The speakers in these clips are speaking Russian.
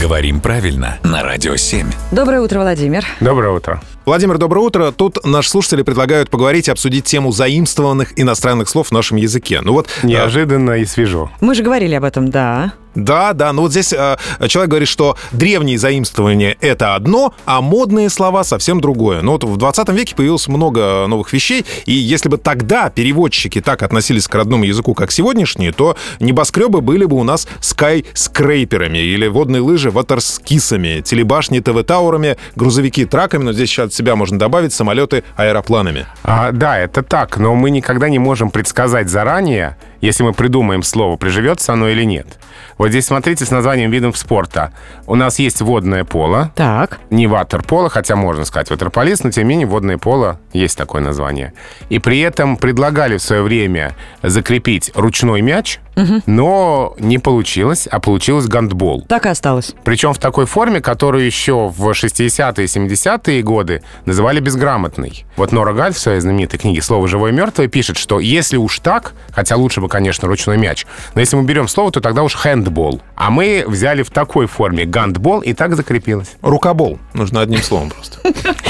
Говорим правильно на Радио 7. Доброе утро, Владимир. Доброе утро. Владимир, доброе утро. Тут наши слушатели предлагают поговорить и обсудить тему заимствованных иностранных слов в нашем языке. Ну вот, э, Неожиданно и свежо. Мы же говорили об этом, да. Да, да, ну вот здесь э, человек говорит, что древние заимствования — это одно, а модные слова совсем другое. Ну вот в 20 веке появилось много новых вещей, и если бы тогда переводчики так относились к родному языку, как сегодняшние, то небоскребы были бы у нас скайскрейперами или водные лыжи ватерскисами, телебашни ТВ-таурами, грузовики траками, но здесь еще от себя можно добавить самолеты аэропланами. А, да, это так, но мы никогда не можем предсказать заранее, если мы придумаем слово, приживется оно или нет. Вот здесь смотрите с названием видов спорта. У нас есть водное поло, Так. не ватерполо, хотя можно сказать ватерполист, но тем не менее водное поло есть такое название. И при этом предлагали в свое время закрепить ручной мяч, но не получилось, а получилось гандбол. Так и осталось. Причем в такой форме, которую еще в 60-е и 70-е годы называли безграмотной. Вот Нора Галь в своей знаменитой книге «Слово живое и мертвое» пишет, что если уж так, хотя лучше бы, конечно, ручной мяч, но если мы берем слово, то тогда уж хэндбол. А мы взяли в такой форме гандбол, и так закрепилось. Рукобол. Нужно одним словом просто.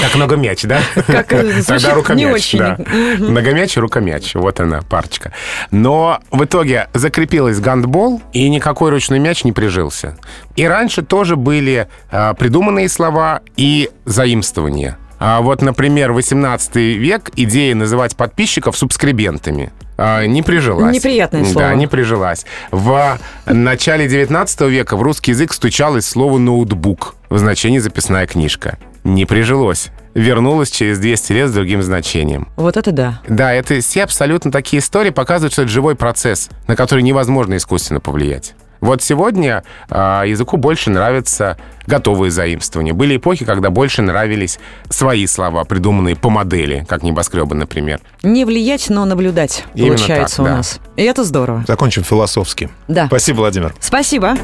Как много мяч, да? Как, э, Тогда рукомяч, да. Многомяч и рукомяч. Вот она, парочка. Но в итоге закрепилась гандбол, и никакой ручной мяч не прижился. И раньше тоже были а, придуманные слова и заимствования. А вот, например, 18 век идея называть подписчиков субскрибентами не прижилась. Неприятное слово. Да, не прижилась. В начале 19 века в русский язык стучалось слово «ноутбук» в значении «записная книжка». Не прижилось. Вернулось через 200 лет с другим значением. Вот это да. Да, это все абсолютно такие истории показывают, что это живой процесс, на который невозможно искусственно повлиять. Вот сегодня а, языку больше нравятся готовые заимствования. Были эпохи, когда больше нравились свои слова, придуманные по модели, как небоскребы, например. Не влиять, но наблюдать, Именно получается так, у да. нас. И это здорово. Закончим философски. Да. Спасибо, Владимир. Спасибо.